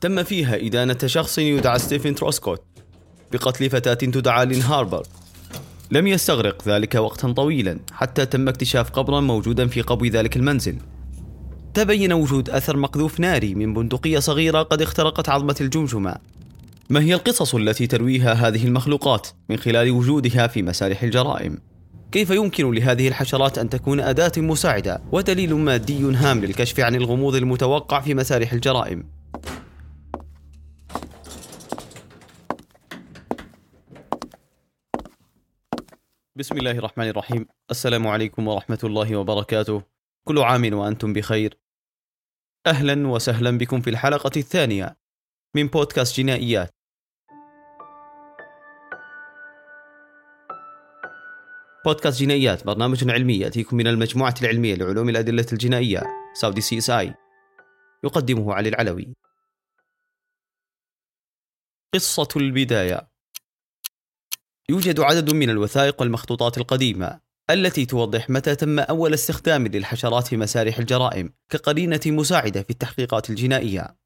تم فيها إدانة شخص يدعى ستيفن تروسكوت بقتل فتاة تدعى لين هاربر لم يستغرق ذلك وقتا طويلا حتى تم اكتشاف قبرا موجودا في قبو ذلك المنزل تبين وجود أثر مقذوف ناري من بندقية صغيرة قد اخترقت عظمة الجمجمة ما هي القصص التي ترويها هذه المخلوقات من خلال وجودها في مسارح الجرائم؟ كيف يمكن لهذه الحشرات أن تكون أداة مساعدة ودليل مادي هام للكشف عن الغموض المتوقع في مسارح الجرائم؟ بسم الله الرحمن الرحيم السلام عليكم ورحمة الله وبركاته كل عام وأنتم بخير أهلا وسهلا بكم في الحلقة الثانية من بودكاست جنائيات بودكاست جنائيات برنامج علمي يأتيكم من المجموعة العلمية لعلوم الأدلة الجنائية Saudi CSI يقدمه علي العلوي قصة البداية يوجد عدد من الوثائق والمخطوطات القديمة التي توضح متى تم أول استخدام للحشرات في مسارح الجرائم كقرينة مساعدة في التحقيقات الجنائية.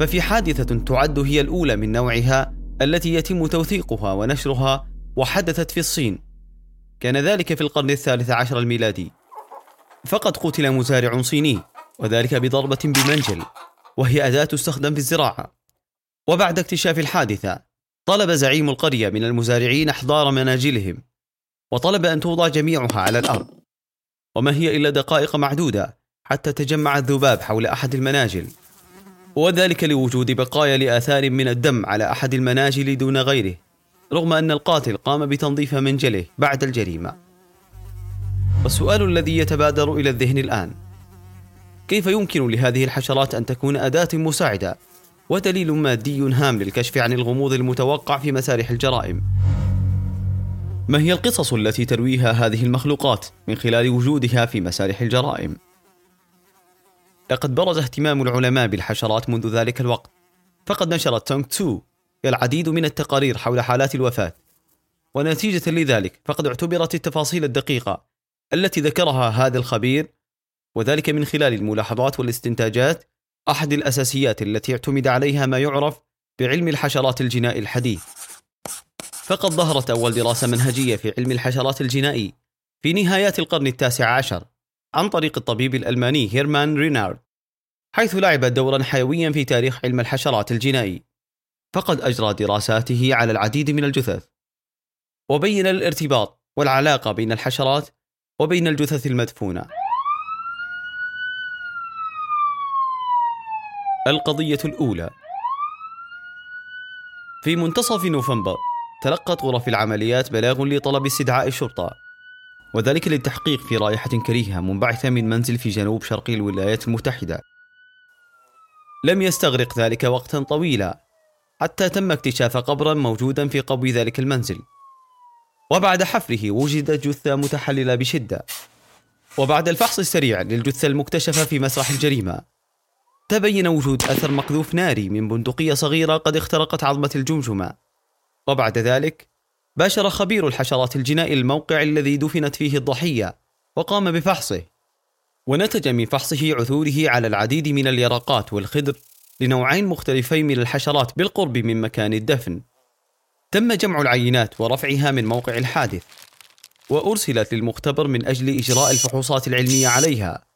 ففي حادثة تعد هي الأولى من نوعها التي يتم توثيقها ونشرها وحدثت في الصين. كان ذلك في القرن الثالث عشر الميلادي. فقد قتل مزارع صيني وذلك بضربة بمنجل وهي أداة تستخدم في الزراعة. وبعد اكتشاف الحادثة طلب زعيم القرية من المزارعين إحضار مناجلهم وطلب أن توضع جميعها على الأرض. وما هي إلا دقائق معدودة حتى تجمع الذباب حول أحد المناجل. وذلك لوجود بقايا لآثار من الدم على أحد المناجل دون غيره رغم أن القاتل قام بتنظيف منجله بعد الجريمة. والسؤال الذي يتبادر إلى الذهن الآن كيف يمكن لهذه الحشرات أن تكون أداة مساعدة ودليل مادي هام للكشف عن الغموض المتوقع في مسارح الجرائم. ما هي القصص التي ترويها هذه المخلوقات من خلال وجودها في مسارح الجرائم؟ لقد برز اهتمام العلماء بالحشرات منذ ذلك الوقت، فقد نشرت تونغ تسو العديد من التقارير حول حالات الوفاة، ونتيجة لذلك فقد اعتبرت التفاصيل الدقيقة التي ذكرها هذا الخبير وذلك من خلال الملاحظات والاستنتاجات أحد الأساسيات التي اعتمد عليها ما يعرف بعلم الحشرات الجنائي الحديث. فقد ظهرت أول دراسة منهجية في علم الحشرات الجنائي في نهايات القرن التاسع عشر عن طريق الطبيب الألماني هيرمان رينارد حيث لعب دورا حيويا في تاريخ علم الحشرات الجنائي. فقد أجرى دراساته على العديد من الجثث. وبين الارتباط والعلاقة بين الحشرات وبين الجثث المدفونة. القضية الأولى. في منتصف نوفمبر تلقت غرف العمليات بلاغ لطلب استدعاء الشرطة. وذلك للتحقيق في رائحة كريهة منبعثة من منزل في جنوب شرقي الولايات المتحدة. لم يستغرق ذلك وقتا طويلا حتى تم اكتشاف قبرا موجودا في قبو ذلك المنزل. وبعد حفره وجدت جثة متحللة بشدة. وبعد الفحص السريع للجثة المكتشفة في مسرح الجريمة. تبين وجود أثر مقذوف ناري من بندقية صغيرة قد اخترقت عظمة الجمجمة. وبعد ذلك باشر خبير الحشرات الجنائي الموقع الذي دفنت فيه الضحية وقام بفحصه. ونتج من فحصه عثوره على العديد من اليرقات والخضر لنوعين مختلفين من الحشرات بالقرب من مكان الدفن. تم جمع العينات ورفعها من موقع الحادث وأرسلت للمختبر من أجل إجراء الفحوصات العلمية عليها.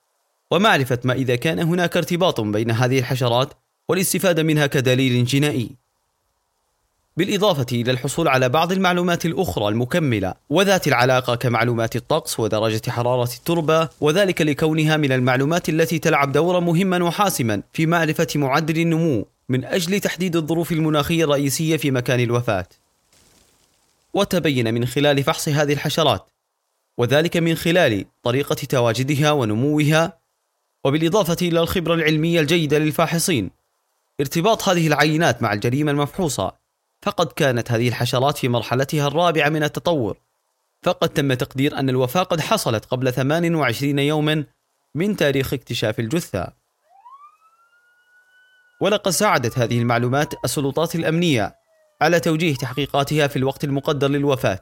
ومعرفة ما إذا كان هناك ارتباط بين هذه الحشرات والاستفادة منها كدليل جنائي. بالإضافة إلى الحصول على بعض المعلومات الأخرى المكملة وذات العلاقة كمعلومات الطقس ودرجة حرارة التربة وذلك لكونها من المعلومات التي تلعب دورا مهما وحاسما في معرفة معدل النمو من أجل تحديد الظروف المناخية الرئيسية في مكان الوفاة. وتبين من خلال فحص هذه الحشرات وذلك من خلال طريقة تواجدها ونموها وبالإضافة إلى الخبرة العلمية الجيدة للفاحصين. ارتباط هذه العينات مع الجريمة المفحوصة. فقد كانت هذه الحشرات في مرحلتها الرابعة من التطور. فقد تم تقدير أن الوفاة قد حصلت قبل 28 يوما من تاريخ اكتشاف الجثة. ولقد ساعدت هذه المعلومات السلطات الأمنية على توجيه تحقيقاتها في الوقت المقدر للوفاة.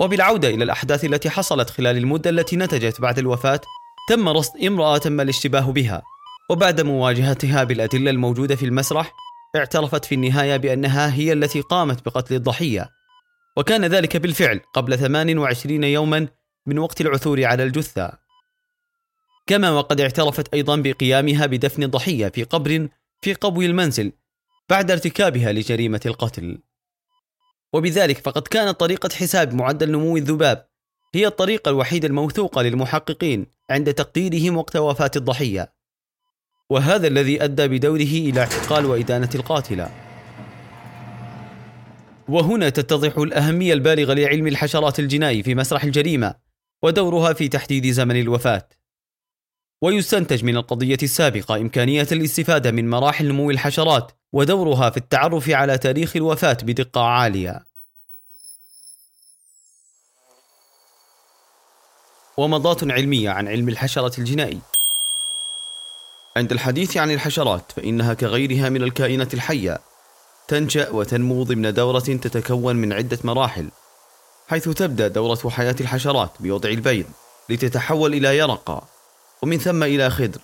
وبالعودة إلى الأحداث التي حصلت خلال المدة التي نتجت بعد الوفاة تم رصد امرأة تم الاشتباه بها. وبعد مواجهتها بالأدلة الموجودة في المسرح اعترفت في النهاية بأنها هي التي قامت بقتل الضحية. وكان ذلك بالفعل قبل 28 يوما من وقت العثور على الجثة. كما وقد اعترفت أيضا بقيامها بدفن الضحية في قبر في قبو المنزل بعد ارتكابها لجريمة القتل. وبذلك فقد كانت طريقة حساب معدل نمو الذباب هي الطريقة الوحيدة الموثوقة للمحققين عند تقديرهم وقت وفاة الضحية. وهذا الذي أدى بدوره إلى اعتقال وإدانة القاتلة. وهنا تتضح الأهمية البالغة لعلم الحشرات الجنائي في مسرح الجريمة ودورها في تحديد زمن الوفاة. ويستنتج من القضية السابقة إمكانية الاستفادة من مراحل نمو الحشرات ودورها في التعرف على تاريخ الوفاة بدقة عالية. ومضات علمية عن علم الحشرة الجنائي. عند الحديث عن الحشرات فإنها كغيرها من الكائنات الحية تنشأ وتنمو ضمن دورة تتكون من عدة مراحل حيث تبدأ دورة حياة الحشرات بوضع البيض لتتحول إلى يرقة ومن ثم إلى خضر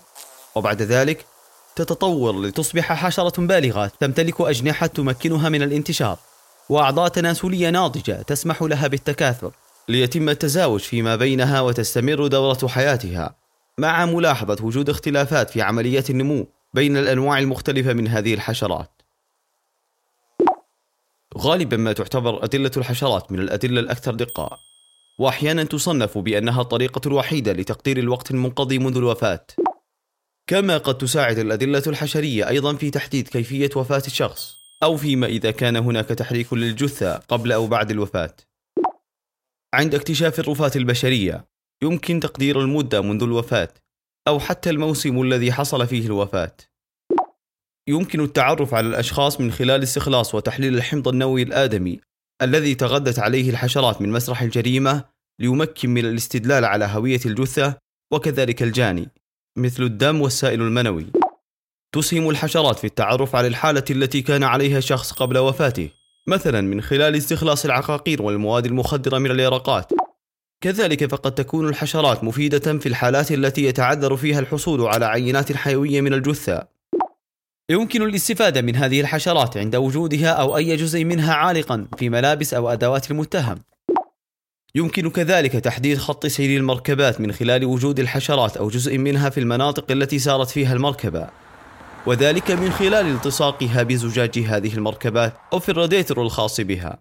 وبعد ذلك تتطور لتصبح حشرة بالغة تمتلك أجنحة تمكنها من الانتشار وأعضاء تناسلية ناضجة تسمح لها بالتكاثر ليتم التزاوج فيما بينها وتستمر دورة حياتها مع ملاحظة وجود اختلافات في عملية النمو بين الأنواع المختلفة من هذه الحشرات. غالبا ما تعتبر أدلة الحشرات من الأدلة الأكثر دقة واحيانا تصنف بأنها الطريقة الوحيدة لتقدير الوقت المنقضي منذ الوفاة. كما قد تساعد الأدلة الحشرية أيضا في تحديد كيفية وفاة الشخص أو فيما إذا كان هناك تحريك للجثة قبل أو بعد الوفاة. عند اكتشاف الرفاه البشرية يمكن تقدير المدة منذ الوفاة أو حتى الموسم الذي حصل فيه الوفاة. يمكن التعرف على الأشخاص من خلال استخلاص وتحليل الحمض النووي الآدمي الذي تغذت عليه الحشرات من مسرح الجريمة ليمكن من الاستدلال على هوية الجثة وكذلك الجاني. مثل الدم والسائل المنوي. تسهم الحشرات في التعرف على الحالة التي كان عليها الشخص قبل وفاته مثلا من خلال استخلاص العقاقير والمواد المخدرة من اليرقات كذلك فقد تكون الحشرات مفيدة في الحالات التي يتعذر فيها الحصول على عينات حيوية من الجثة. يمكن الاستفادة من هذه الحشرات عند وجودها أو أي جزء منها عالقا في ملابس أو أدوات المتهم. يمكن كذلك تحديد خط سير المركبات من خلال وجود الحشرات أو جزء منها في المناطق التي سارت فيها المركبة. وذلك من خلال التصاقها بزجاج هذه المركبات أو في الراديتر الخاص بها.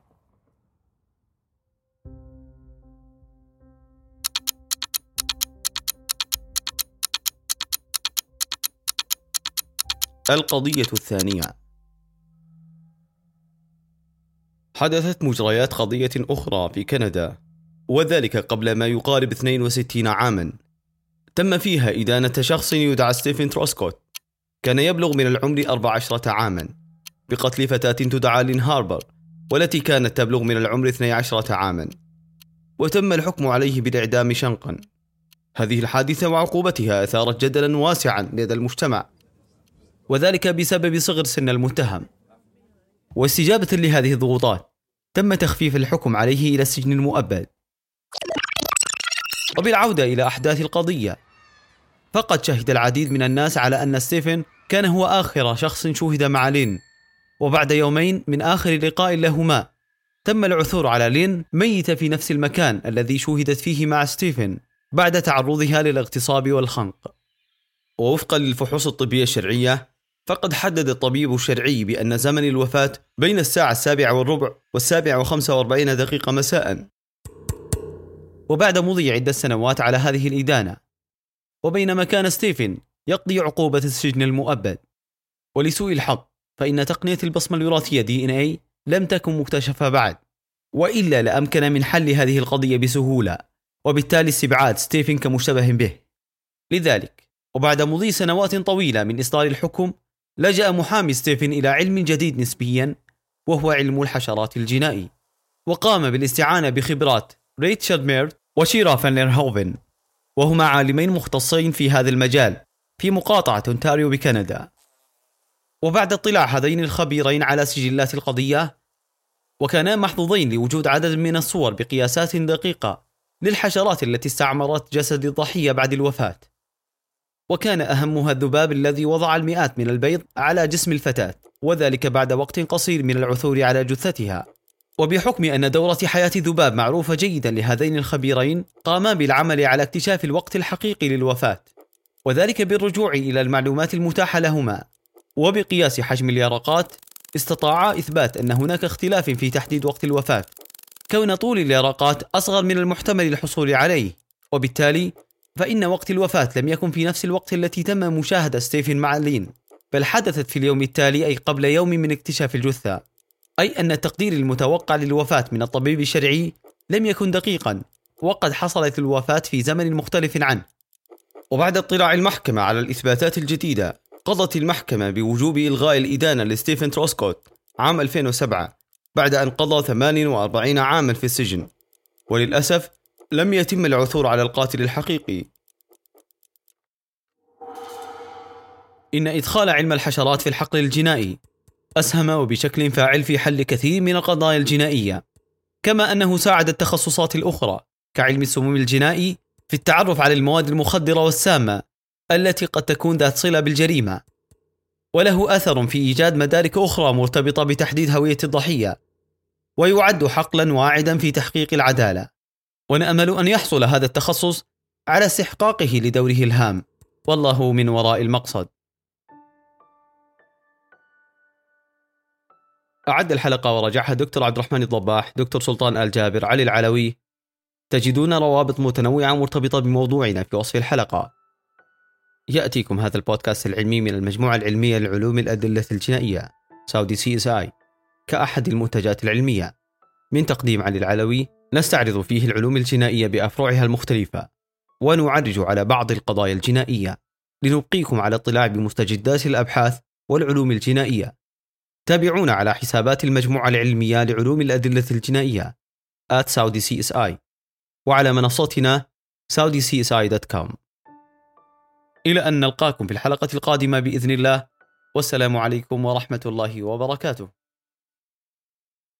القضية الثانية حدثت مجريات قضية أخرى في كندا وذلك قبل ما يقارب 62 عاما. تم فيها إدانة شخص يدعى ستيفن تروسكوت. كان يبلغ من العمر 14 عاما. بقتل فتاة تدعى لين هاربر والتي كانت تبلغ من العمر 12 عاما. وتم الحكم عليه بالإعدام شنقا. هذه الحادثة وعقوبتها أثارت جدلا واسعا لدى المجتمع. وذلك بسبب صغر سن المتهم. واستجابة لهذه الضغوطات تم تخفيف الحكم عليه إلى السجن المؤبد. وبالعودة إلى أحداث القضية. فقد شهد العديد من الناس على أن ستيفن كان هو آخر شخص شوهد مع لين. وبعد يومين من آخر لقاء لهما تم العثور على لين ميتة في نفس المكان الذي شوهدت فيه مع ستيفن بعد تعرضها للاغتصاب والخنق. ووفقا للفحوص الطبية الشرعية فقد حدد الطبيب الشرعي بأن زمن الوفاة بين الساعة السابعة والربع والسابعة وخمسة وأربعين دقيقة مساء. وبعد مضي عدة سنوات على هذه الإدانة. وبينما كان ستيفن يقضي عقوبة السجن المؤبد. ولسوء الحظ فإن تقنية البصمة الوراثية دي إن أي لم تكن مكتشفة بعد. وإلا لأمكن من حل هذه القضية بسهولة وبالتالي استبعاد ستيفن كمشتبه به. لذلك وبعد مضي سنوات طويلة من إصدار الحكم لجأ محامي ستيفن إلى علم جديد نسبيا وهو علم الحشرات الجنائي. وقام بالاستعانة بخبرات ريتشارد ميرت وشيرا فانلرهوفن وهما عالمين مختصين في هذا المجال في مقاطعة أونتاريو بكندا. وبعد اطلاع هذين الخبيرين على سجلات القضية وكانا محظوظين لوجود عدد من الصور بقياسات دقيقة للحشرات التي استعمرت جسد الضحية بعد الوفاة. وكان أهمها الذباب الذي وضع المئات من البيض على جسم الفتاة وذلك بعد وقت قصير من العثور على جثتها. وبحكم أن دورة حياة الذباب معروفة جيدا لهذين الخبيرين قاما بالعمل على اكتشاف الوقت الحقيقي للوفاة وذلك بالرجوع إلى المعلومات المتاحة لهما. وبقياس حجم اليرقات استطاعا إثبات أن هناك اختلاف في تحديد وقت الوفاة كون طول اليرقات أصغر من المحتمل الحصول عليه. وبالتالي فإن وقت الوفاة لم يكن في نفس الوقت التي تم مشاهدة ستيفن مع لين بل حدثت في اليوم التالي أي قبل يوم من اكتشاف الجثة. أي أن التقدير المتوقع للوفاة من الطبيب الشرعي لم يكن دقيقا وقد حصلت الوفاة في زمن مختلف عنه. وبعد اطلاع المحكمة على الإثباتات الجديدة قضت المحكمة بوجوب إلغاء الإدانة لستيفن تروسكوت عام 2007 بعد أن قضى 48 عاما في السجن. وللأسف لم يتم العثور على القاتل الحقيقي. إن إدخال علم الحشرات في الحقل الجنائي أسهم وبشكل فاعل في حل كثير من القضايا الجنائية كما أنه ساعد التخصصات الأخرى كعلم السموم الجنائي في التعرف على المواد المخدرة والسامة التي قد تكون ذات صلة بالجريمة. وله أثر في إيجاد مدارك أخرى مرتبطة بتحديد هوية الضحية ويعد حقلا واعدا في تحقيق العدالة. ونأمل أن يحصل هذا التخصص على استحقاقه لدوره الهام. والله من وراء المقصد. أعد الحلقة ورجعها دكتور عبد الرحمن الضباح دكتور سلطان آل جابر علي العلوي. تجدون روابط متنوعة مرتبطة بموضوعنا في وصف الحلقة. يأتيكم هذا البودكاست العلمي من المجموعة العلمية للعلوم الأدلة الجنائية Saudi CSI كأحد المنتجات العلمية. من تقديم علي العلوي نستعرض فيه العلوم الجنائية بأفرعها المختلفة ونعرج على بعض القضايا الجنائية لنبقيكم على اطلاع بمستجدات الأبحاث والعلوم الجنائية. تابعونا على حسابات المجموعة العلمية لعلوم الأدلة الجنائية at Saudi CSI وعلى منصتنا saudicsi.com إلى أن نلقاكم في الحلقة القادمة بإذن الله والسلام عليكم ورحمة الله وبركاته.